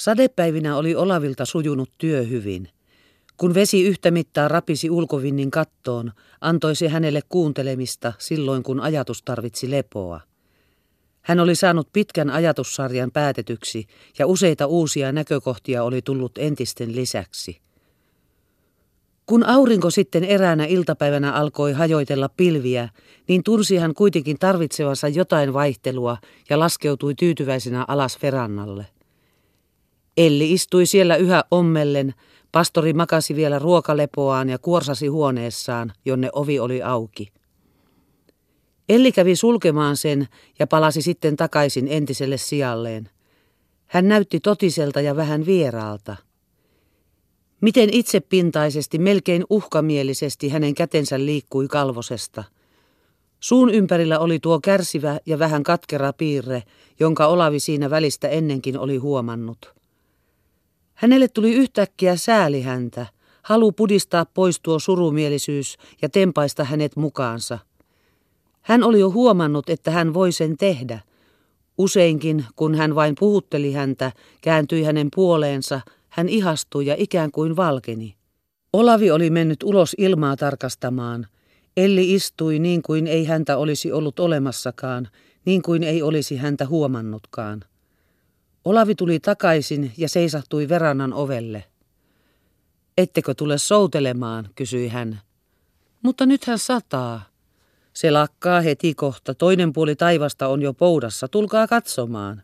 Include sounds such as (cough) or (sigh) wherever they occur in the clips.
Sadepäivinä oli Olavilta sujunut työ hyvin. Kun vesi yhtä mittaa rapisi ulkovinnin kattoon, antoi se hänelle kuuntelemista silloin, kun ajatus tarvitsi lepoa. Hän oli saanut pitkän ajatussarjan päätetyksi ja useita uusia näkökohtia oli tullut entisten lisäksi. Kun aurinko sitten eräänä iltapäivänä alkoi hajoitella pilviä, niin tunsi hän kuitenkin tarvitsevansa jotain vaihtelua ja laskeutui tyytyväisenä alas verannalle. Elli istui siellä yhä ommellen, pastori makasi vielä ruokalepoaan ja kuorsasi huoneessaan, jonne ovi oli auki. Elli kävi sulkemaan sen ja palasi sitten takaisin entiselle sijalleen. Hän näytti totiselta ja vähän vieraalta. Miten itsepintaisesti, melkein uhkamielisesti hänen kätensä liikkui kalvosesta. Suun ympärillä oli tuo kärsivä ja vähän katkera piirre, jonka Olavi siinä välistä ennenkin oli huomannut. Hänelle tuli yhtäkkiä sääli häntä, halu pudistaa pois tuo surumielisyys ja tempaista hänet mukaansa. Hän oli jo huomannut, että hän voi sen tehdä. Useinkin, kun hän vain puhutteli häntä, kääntyi hänen puoleensa, hän ihastui ja ikään kuin valkeni. Olavi oli mennyt ulos ilmaa tarkastamaan. Elli istui niin kuin ei häntä olisi ollut olemassakaan, niin kuin ei olisi häntä huomannutkaan. Olavi tuli takaisin ja seisahtui verannan ovelle. Ettekö tule soutelemaan, kysyi hän. Mutta nythän sataa. Se lakkaa heti kohta, toinen puoli taivasta on jo poudassa, tulkaa katsomaan.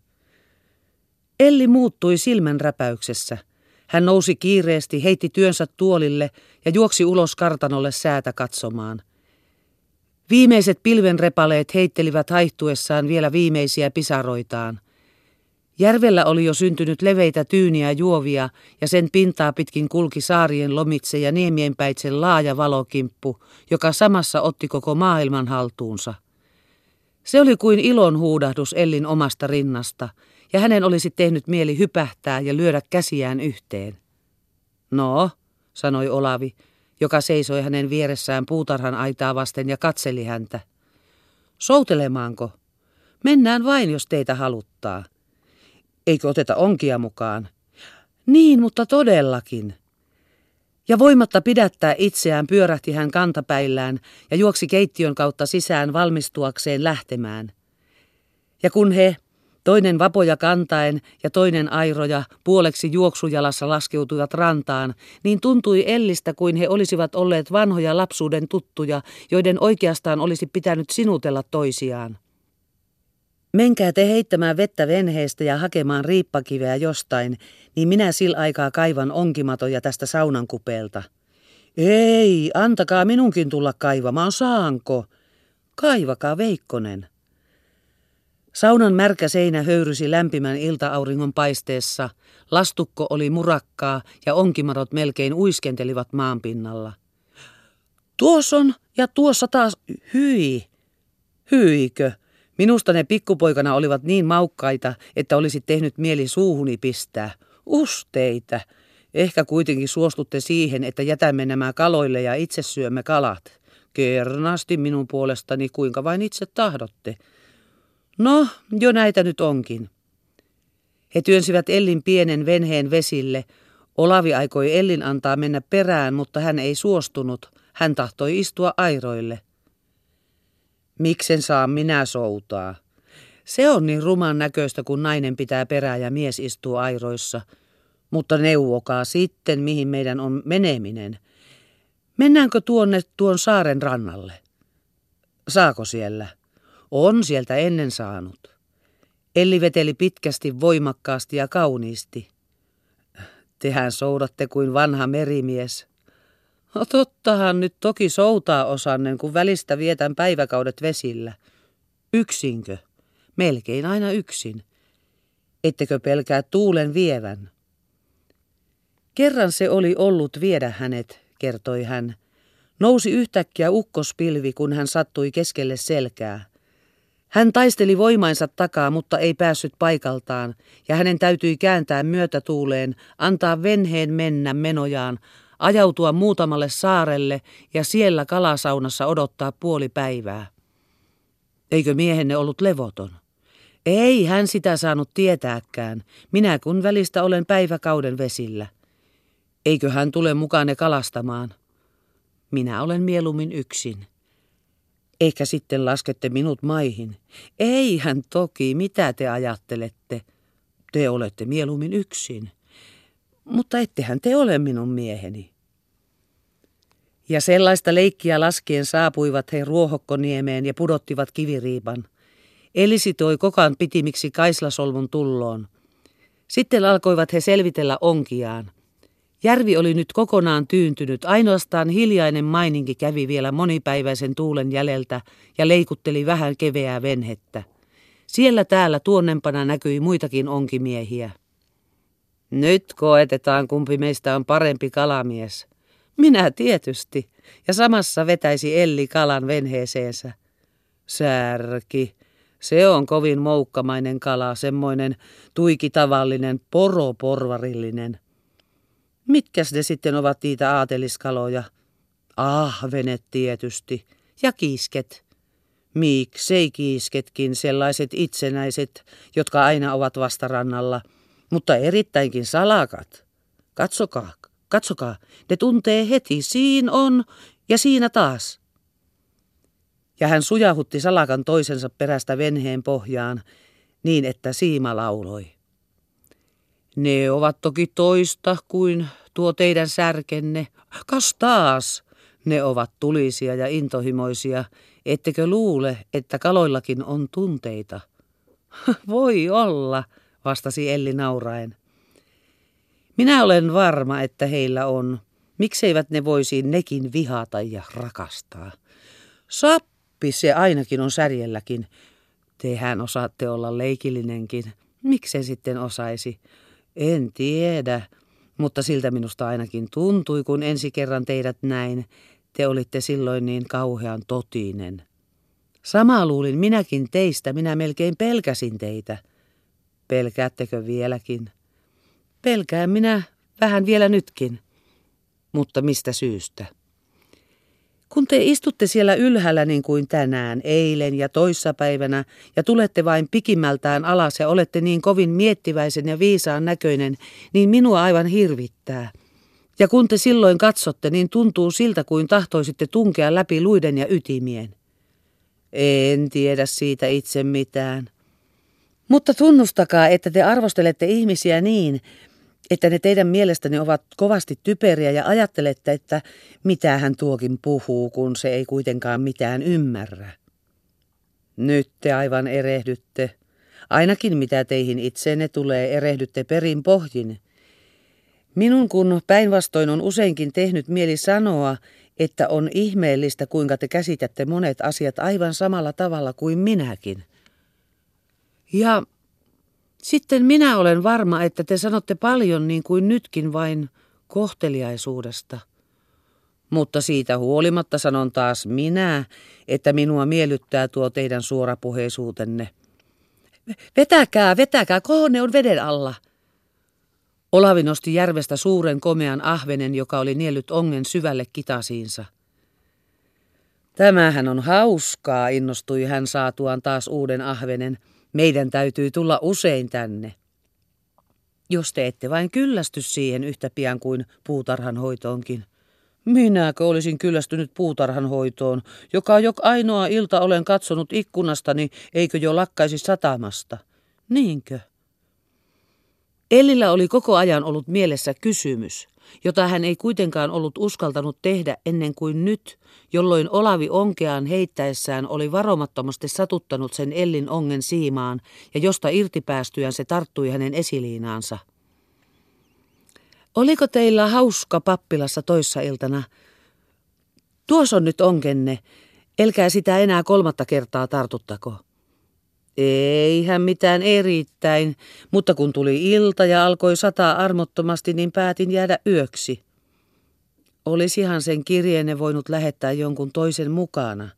Elli muuttui silmän räpäyksessä. Hän nousi kiireesti, heitti työnsä tuolille ja juoksi ulos kartanolle säätä katsomaan. Viimeiset pilvenrepaleet heittelivät haihtuessaan vielä viimeisiä pisaroitaan. Järvellä oli jo syntynyt leveitä tyyniä juovia ja sen pintaa pitkin kulki saarien lomitse ja niemienpäitsen laaja valokimppu, joka samassa otti koko maailman haltuunsa. Se oli kuin ilon huudahdus Ellin omasta rinnasta, ja hänen olisi tehnyt mieli hypähtää ja lyödä käsiään yhteen. No, sanoi Olavi, joka seisoi hänen vieressään puutarhan aitaa vasten ja katseli häntä. Soutelemaanko? Mennään vain, jos teitä haluttaa. Eikö oteta onkia mukaan? Niin, mutta todellakin. Ja voimatta pidättää itseään pyörähti hän kantapäillään ja juoksi keittiön kautta sisään valmistuakseen lähtemään. Ja kun he, toinen vapoja kantaen ja toinen airoja, puoleksi juoksujalassa laskeutuivat rantaan, niin tuntui Ellistä kuin he olisivat olleet vanhoja lapsuuden tuttuja, joiden oikeastaan olisi pitänyt sinutella toisiaan. Menkää te heittämään vettä venheestä ja hakemaan riippakiveä jostain, niin minä sillä aikaa kaivan onkimatoja tästä saunan kupeelta. Ei, antakaa minunkin tulla kaivamaan, saanko? Kaivakaa Veikkonen. Saunan märkä seinä höyrysi lämpimän iltaauringon paisteessa, lastukko oli murakkaa ja onkimadot melkein uiskentelivat maanpinnalla. Tuossa on ja tuossa taas, hyi, hyikö? Minusta ne pikkupoikana olivat niin maukkaita, että olisi tehnyt mieli suuhuni pistää. Usteita! Ehkä kuitenkin suostutte siihen, että jätämme nämä kaloille ja itse syömme kalat. Kernasti minun puolestani, kuinka vain itse tahdotte. No, jo näitä nyt onkin. He työnsivät Ellin pienen venheen vesille. Olavi aikoi Ellin antaa mennä perään, mutta hän ei suostunut. Hän tahtoi istua airoille. Miksen saa minä soutaa? Se on niin ruman näköistä, kun nainen pitää perää ja mies istuu airoissa. Mutta neuvokaa sitten, mihin meidän on meneminen. Mennäänkö tuonne tuon saaren rannalle? Saako siellä? On sieltä ennen saanut. Elli veteli pitkästi, voimakkaasti ja kauniisti. Tehän soudatte kuin vanha merimies. No tottahan nyt toki soutaa osannen, kun välistä vietän päiväkaudet vesillä. Yksinkö? Melkein aina yksin. Ettekö pelkää tuulen vievän? Kerran se oli ollut viedä hänet, kertoi hän. Nousi yhtäkkiä ukkospilvi, kun hän sattui keskelle selkää. Hän taisteli voimainsa takaa, mutta ei päässyt paikaltaan, ja hänen täytyi kääntää myötätuuleen, antaa venheen mennä menojaan, ajautua muutamalle saarelle ja siellä kalasaunassa odottaa puoli päivää. Eikö miehenne ollut levoton? Ei hän sitä saanut tietääkään, minä kun välistä olen päiväkauden vesillä. Eikö hän tule mukaan kalastamaan? Minä olen mieluummin yksin. Ehkä sitten laskette minut maihin. Ei hän toki, mitä te ajattelette? Te olette mieluummin yksin. Mutta ettehän te ole minun mieheni. Ja sellaista leikkiä laskien saapuivat he Ruohokkoniemeen ja pudottivat kiviriipan. Elisi toi kokan pitimiksi Kaislasolmun tulloon. Sitten alkoivat he selvitellä onkiaan. Järvi oli nyt kokonaan tyyntynyt, ainoastaan hiljainen maininki kävi vielä monipäiväisen tuulen jäljeltä ja leikutteli vähän keveää venhettä. Siellä täällä tuonnempana näkyi muitakin onkimiehiä. Nyt koetetaan, kumpi meistä on parempi kalamies. Minä tietysti, ja samassa vetäisi Elli kalan venheeseensä. Särki, se on kovin moukkamainen kala, semmoinen tuiki tavallinen, poroporvarillinen. Mitkäs ne sitten ovat niitä aateliskaloja? Ahvenet tietysti. Ja kiisket. Miksei kiisketkin sellaiset itsenäiset, jotka aina ovat vastarannalla, mutta erittäinkin salakat. Katsokaa, katsokaa, ne tuntee heti, siinä on ja siinä taas. Ja hän sujahutti salakan toisensa perästä venheen pohjaan niin, että siima lauloi. Ne ovat toki toista kuin tuo teidän särkenne. Kas taas! Ne ovat tulisia ja intohimoisia. Ettekö luule, että kaloillakin on tunteita? (laughs) Voi olla, vastasi Elli nauraen. Minä olen varma, että heillä on. Mikseivät ne voisi nekin vihata ja rakastaa? Sappi se ainakin on särjelläkin. Tehän osaatte olla leikillinenkin. Miksei sitten osaisi? En tiedä, mutta siltä minusta ainakin tuntui, kun ensi kerran teidät näin. Te olitte silloin niin kauhean totinen. Samaa luulin minäkin teistä, minä melkein pelkäsin teitä. Pelkäättekö vieläkin? Pelkään minä vähän vielä nytkin. Mutta mistä syystä? Kun te istutte siellä ylhäällä niin kuin tänään, eilen ja toissapäivänä, ja tulette vain pikimmältään alas ja olette niin kovin miettiväisen ja viisaan näköinen, niin minua aivan hirvittää. Ja kun te silloin katsotte, niin tuntuu siltä kuin tahtoisitte tunkea läpi luiden ja ytimien. En tiedä siitä itse mitään. Mutta tunnustakaa, että te arvostelette ihmisiä niin, että ne teidän mielestäni ovat kovasti typeriä ja ajattelette, että mitä hän tuokin puhuu, kun se ei kuitenkaan mitään ymmärrä. Nyt te aivan erehdytte. Ainakin mitä teihin itseenne tulee, erehdytte perin pohjin. Minun kun päinvastoin on useinkin tehnyt mieli sanoa, että on ihmeellistä, kuinka te käsitätte monet asiat aivan samalla tavalla kuin minäkin. Ja sitten minä olen varma, että te sanotte paljon niin kuin nytkin vain kohteliaisuudesta. Mutta siitä huolimatta sanon taas minä, että minua miellyttää tuo teidän suorapuheisuutenne. Vetäkää, vetäkää, kohonne on veden alla. Olavi nosti järvestä suuren komean ahvenen, joka oli niellyt ongen syvälle kitasiinsa. Tämähän on hauskaa, innostui hän saatuaan taas uuden ahvenen – meidän täytyy tulla usein tänne. Jos te ette vain kyllästy siihen yhtä pian kuin puutarhan hoitoonkin. Minäkö olisin kyllästynyt puutarhan hoitoon, joka jo ainoa ilta olen katsonut ikkunastani, eikö jo lakkaisi satamasta? Niinkö? Ellillä oli koko ajan ollut mielessä kysymys, jota hän ei kuitenkaan ollut uskaltanut tehdä ennen kuin nyt, jolloin Olavi onkeaan heittäessään oli varomattomasti satuttanut sen Ellin ongen siimaan ja josta irtipäästyään se tarttui hänen esiliinaansa. Oliko teillä hauska pappilassa toissa iltana? Tuossa on nyt onkenne, elkää sitä enää kolmatta kertaa tartuttako. Eihän mitään erittäin, mutta kun tuli ilta ja alkoi sataa armottomasti, niin päätin jäädä yöksi. Olisihan sen kirjeenne voinut lähettää jonkun toisen mukana.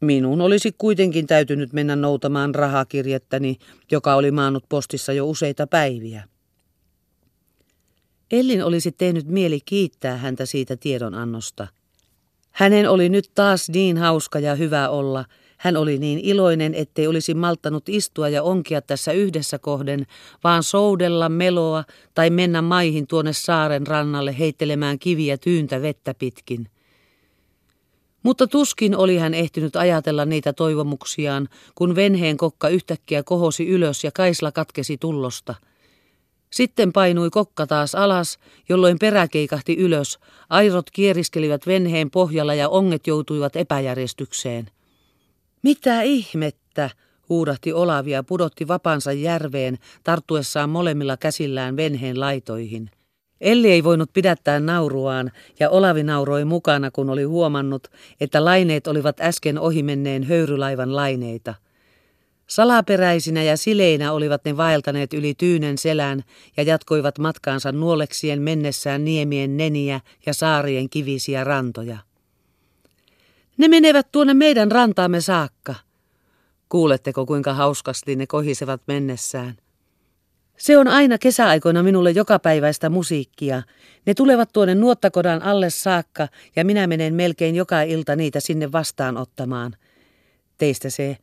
Minun olisi kuitenkin täytynyt mennä noutamaan rahakirjettäni, joka oli maannut postissa jo useita päiviä. Ellin olisi tehnyt mieli kiittää häntä siitä tiedonannosta. Hänen oli nyt taas niin hauska ja hyvä olla – Hän oli niin iloinen, ettei olisi malttanut istua ja onkia tässä yhdessä kohden, vaan soudella meloa tai mennä maihin tuonne saaren rannalle heittelemään kiviä tyyntä vettä pitkin. Mutta tuskin oli hän ehtinyt ajatella niitä toivomuksiaan, kun venheen kokka yhtäkkiä kohosi ylös ja kaisla katkesi tullosta. Sitten painui kokka taas alas, jolloin perä keikahti ylös, airot kieriskelivät venheen pohjalla ja onget joutuivat epäjärjestykseen. Mitä ihmettä, huudahti Olavi ja pudotti vapansa järveen, tarttuessaan molemmilla käsillään venheen laitoihin. Elli ei voinut pidättää nauruaan, ja Olavi nauroi mukana, kun oli huomannut, että laineet olivat äsken ohimenneen höyrylaivan laineita. Salaperäisinä ja sileinä olivat ne vaeltaneet yli tyynen selän ja jatkoivat matkaansa nuoleksien mennessään niemien neniä ja saarien kivisiä rantoja. Ne menevät tuonne meidän rantaamme saakka. Kuuletteko, kuinka hauskasti ne kohisevat mennessään? Se on aina kesäaikoina minulle jokapäiväistä musiikkia. Ne tulevat tuonne nuottakodan alle saakka ja minä menen melkein joka ilta niitä sinne vastaanottamaan. Teistä se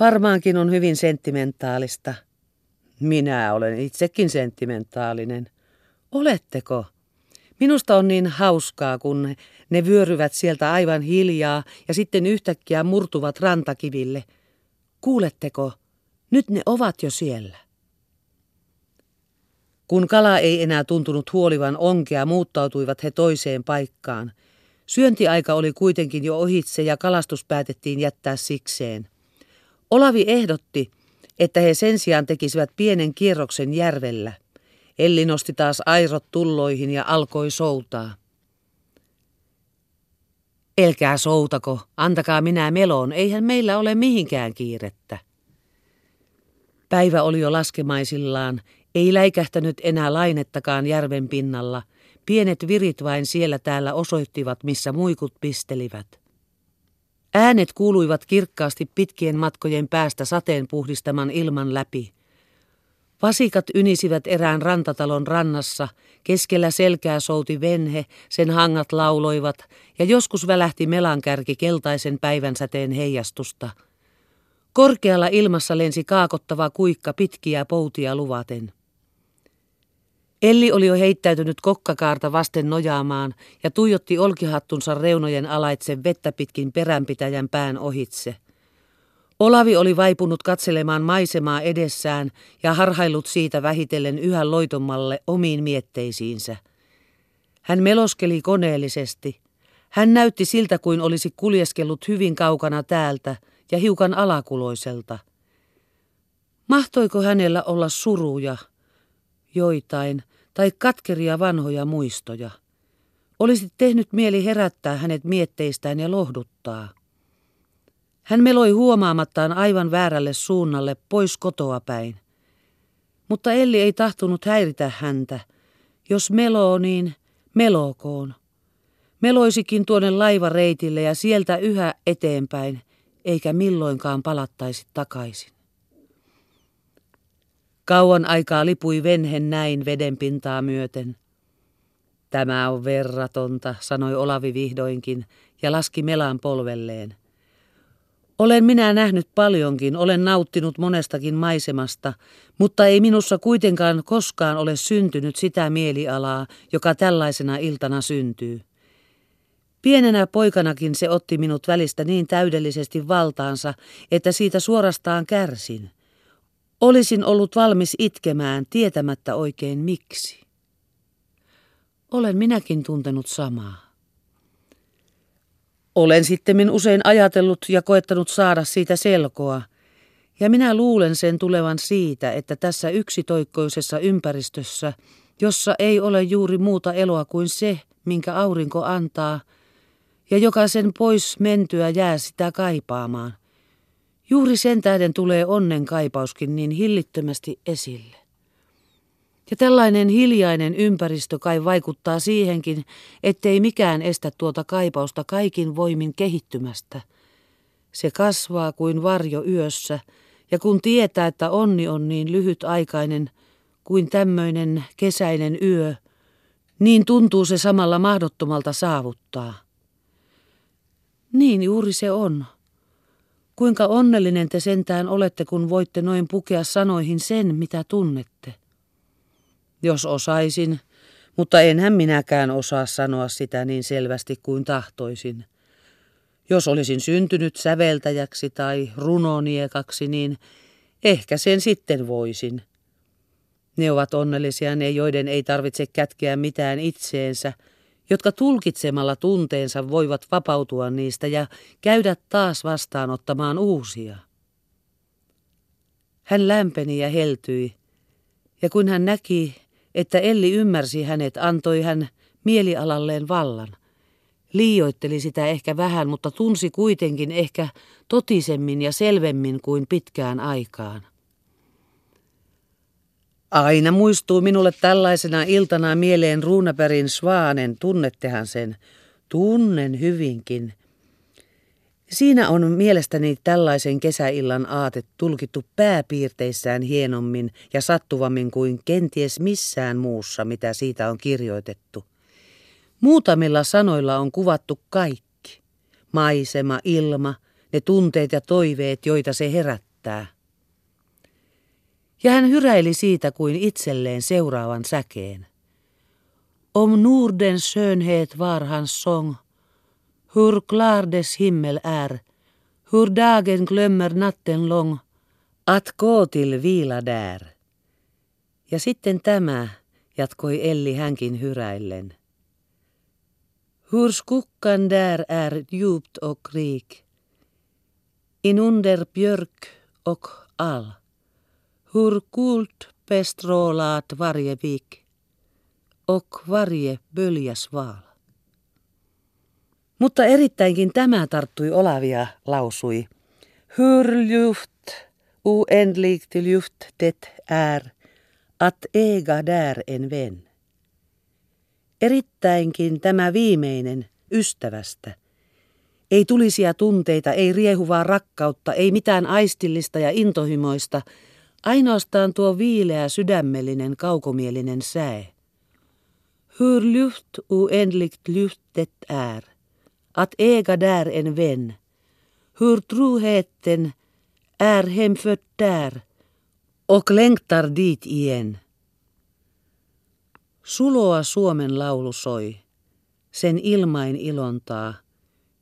varmaankin on hyvin sentimentaalista. Minä olen itsekin sentimentaalinen. Oletteko? Minusta on niin hauskaa, kun ne vyöryvät sieltä aivan hiljaa ja sitten yhtäkkiä murtuvat rantakiville. Kuuletteko? Nyt ne ovat jo siellä. Kun kala ei enää tuntunut huolivan onkea, muuttautuivat he toiseen paikkaan. Syöntiaika oli kuitenkin jo ohitse ja kalastus päätettiin jättää sikseen. Olavi ehdotti, että he sen sijaan tekisivät pienen kierroksen järvellä. Elli nosti taas airot tulloihin ja alkoi soutaa. Elkää soutako, antakaa minä meloon, eihän meillä ole mihinkään kiirettä. Päivä oli jo laskemaisillaan ei läikähtänyt enää lainettakaan järven pinnalla. Pienet virit vain siellä täällä osoittivat, missä muikut pistelivät. Äänet kuuluivat kirkkaasti pitkien matkojen päästä sateen puhdistaman ilman läpi. Vasikat ynisivät erään rantatalon rannassa, keskellä selkää souti venhe, sen hangat lauloivat ja joskus välähti melankärki keltaisen päivänsäteen heijastusta. Korkealla ilmassa lensi kaakottava kuikka pitkiä poutia luvaten. Elli oli jo heittäytynyt kokkakaarta vasten nojaamaan ja tuijotti olkihattunsa reunojen alaitse vettä pitkin peränpitäjän pään ohitse. Olavi oli vaipunut katselemaan maisemaa edessään ja harhaillut siitä vähitellen yhä loitommalle omiin mietteisiinsä. Hän meloskeli koneellisesti. Hän näytti siltä kuin olisi kuljeskellut hyvin kaukana täältä ja hiukan alakuloiselta. Mahtoiko hänellä olla suruja, joitain, tai katkeria vanhoja muistoja. Olisi tehnyt mieli herättää hänet mietteistään ja lohduttaa. Hän meloi huomaamattaan aivan väärälle suunnalle pois kotoa päin. Mutta Elli ei tahtonut häiritä häntä. Jos meloo, niin melokoon. Meloisikin tuonne laivareitille ja sieltä yhä eteenpäin, eikä milloinkaan palattaisi takaisin. Kauan aikaa lipui venhen näin vedenpintaa myöten. Tämä on verratonta, sanoi Olavi vihdoinkin ja laski melan polvelleen. Olen minä nähnyt paljonkin, olen nauttinut monestakin maisemasta, mutta ei minussa kuitenkaan koskaan ole syntynyt sitä mielialaa, joka tällaisena iltana syntyy. Pienenä poikanakin se otti minut välistä niin täydellisesti valtaansa, että siitä suorastaan kärsin – Olisin ollut valmis itkemään tietämättä oikein miksi. Olen minäkin tuntenut samaa. Olen sitten usein ajatellut ja koettanut saada siitä selkoa, ja minä luulen sen tulevan siitä, että tässä yksitoikkoisessa ympäristössä, jossa ei ole juuri muuta eloa kuin se, minkä aurinko antaa, ja joka sen pois mentyä jää sitä kaipaamaan, Juuri sen tähden tulee onnen kaipauskin niin hillittömästi esille. Ja tällainen hiljainen ympäristö kai vaikuttaa siihenkin, ettei mikään estä tuota kaipausta kaikin voimin kehittymästä. Se kasvaa kuin varjo yössä, ja kun tietää, että onni on niin lyhytaikainen kuin tämmöinen kesäinen yö, niin tuntuu se samalla mahdottomalta saavuttaa. Niin juuri se on. Kuinka onnellinen te sentään olette, kun voitte noin pukea sanoihin sen, mitä tunnette. Jos osaisin, mutta enhän minäkään osaa sanoa sitä niin selvästi kuin tahtoisin. Jos olisin syntynyt säveltäjäksi tai runoniekaksi, niin ehkä sen sitten voisin. Ne ovat onnellisia ne, joiden ei tarvitse kätkeä mitään itseensä, jotka tulkitsemalla tunteensa voivat vapautua niistä ja käydä taas vastaanottamaan uusia. Hän lämpeni ja heltyi, ja kun hän näki, että Elli ymmärsi hänet, antoi hän mielialalleen vallan. Liioitteli sitä ehkä vähän, mutta tunsi kuitenkin ehkä totisemmin ja selvemmin kuin pitkään aikaan. Aina muistuu minulle tällaisena iltana mieleen Ruunaperin Svaanen, tunnettehan sen? Tunnen hyvinkin. Siinä on mielestäni tällaisen kesäillan aate tulkittu pääpiirteissään hienommin ja sattuvammin kuin kenties missään muussa, mitä siitä on kirjoitettu. Muutamilla sanoilla on kuvattu kaikki. Maisema, ilma, ne tunteet ja toiveet, joita se herättää. Ja hän hyräili siitä kuin itselleen seuraavan säkeen. Om Norden skönhet var hans sång, hur klar dess himmel är, hur dagen glömmer natten lång, att gå till vila där. Ja sitten tämä, jatkoi Elli hänkin hyräillen. Hur skuggan där är djupt och rik, inunder björk och all. Hur kult bestrålat varje vik och varje böljasval. Mutta erittäinkin tämä tarttui Olavia, lausui. Hur luft oändligt luft det är att äga där en vän. Erittäinkin tämä viimeinen ystävästä. Ei tulisia tunteita, ei riehuvaa rakkautta, ei mitään aistillista ja intohimoista, ainoastaan tuo viileä sydämellinen kaukomielinen säe. Hur luft oändligt luft det är att äga där en vän. Hur troheten är hemfött där och längtar dit igen. Suloa Suomen laulu soi, sen ilmain ilontaa,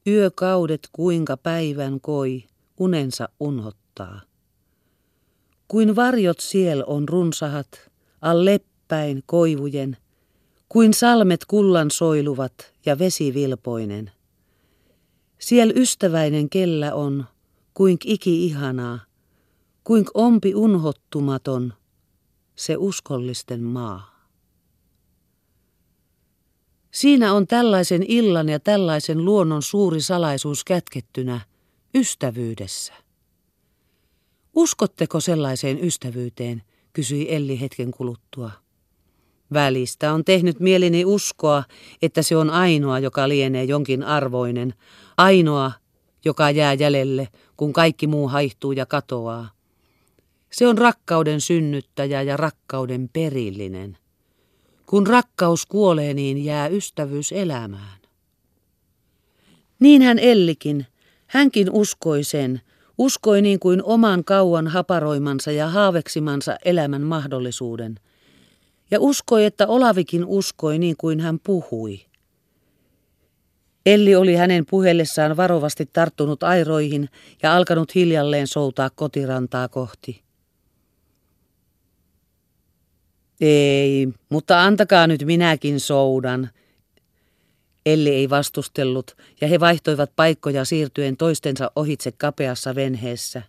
yökaudet kuinka päivän koi, unensa unhottaa. Kuin varjot siel on runsahat, al leppäin koivujen, kuin salmet kullan soiluvat ja vesi vilpoinen. Siel ystäväinen kellä on, kuink iki ihanaa, kuink ompi unhottumaton, se uskollisten maa. Siinä on tällaisen illan ja tällaisen luonnon suuri salaisuus kätkettynä ystävyydessä. Uskotteko sellaiseen ystävyyteen, kysyi Elli hetken kuluttua. Välistä on tehnyt mieleni uskoa, että se on ainoa, joka lienee jonkin arvoinen, ainoa, joka jää jäljelle, kun kaikki muu haihtuu ja katoaa. Se on rakkauden synnyttäjä ja rakkauden perillinen. Kun rakkaus kuolee, niin jää ystävyys elämään. Niin hän Ellikin, hänkin uskoi sen, uskoi niin kuin oman kauan haparoimansa ja haaveksimansa elämän mahdollisuuden – ja uskoi, että Olavikin uskoi niin kuin hän puhui. Elli oli hänen puhellessaan varovasti tarttunut airoihin ja alkanut hiljalleen soutaa kotirantaa kohti. Ei, mutta antakaa nyt minäkin soudan. Elli ei vastustellut, ja he vaihtoivat paikkoja siirtyen toistensa ohitse kapeassa venheessä.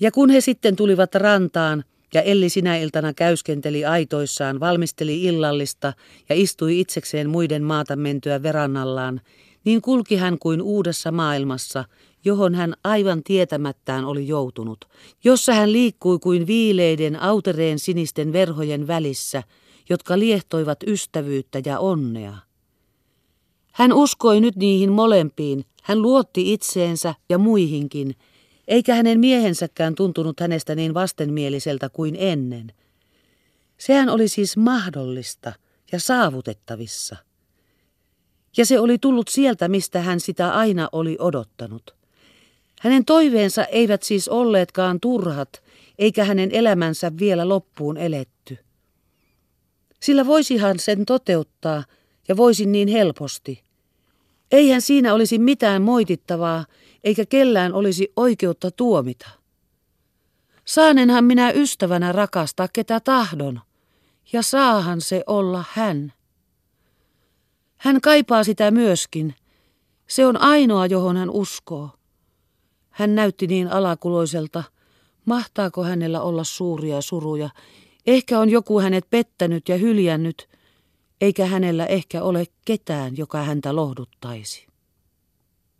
Ja kun he sitten tulivat rantaan, ja Elli sinä iltana käyskenteli aitoissaan, valmisteli illallista ja istui itsekseen muiden maata mentyä verannallaan, niin kulki hän kuin uudessa maailmassa, johon hän aivan tietämättään oli joutunut, jossa hän liikkui kuin viileiden autereen sinisten verhojen välissä, jotka liehtoivat ystävyyttä ja onnea. Hän uskoi nyt niihin molempiin, hän luotti itseensä ja muihinkin, eikä hänen miehensäkään tuntunut hänestä niin vastenmieliseltä kuin ennen. Sehän oli siis mahdollista ja saavutettavissa. Ja se oli tullut sieltä, mistä hän sitä aina oli odottanut. Hänen toiveensa eivät siis olleetkaan turhat, eikä hänen elämänsä vielä loppuun eletty. Sillä voisihan sen toteuttaa ja voisin niin helposti. Eihän siinä olisi mitään moitittavaa, eikä kellään olisi oikeutta tuomita. Saanenhan minä ystävänä rakastaa ketä tahdon, ja saahan se olla hän. Hän kaipaa sitä myöskin. Se on ainoa, johon hän uskoo. Hän näytti niin alakuloiselta. Mahtaako hänellä olla suuria suruja? Ehkä on joku hänet pettänyt ja hyljännyt, eikä hänellä ehkä ole ketään, joka häntä lohduttaisi.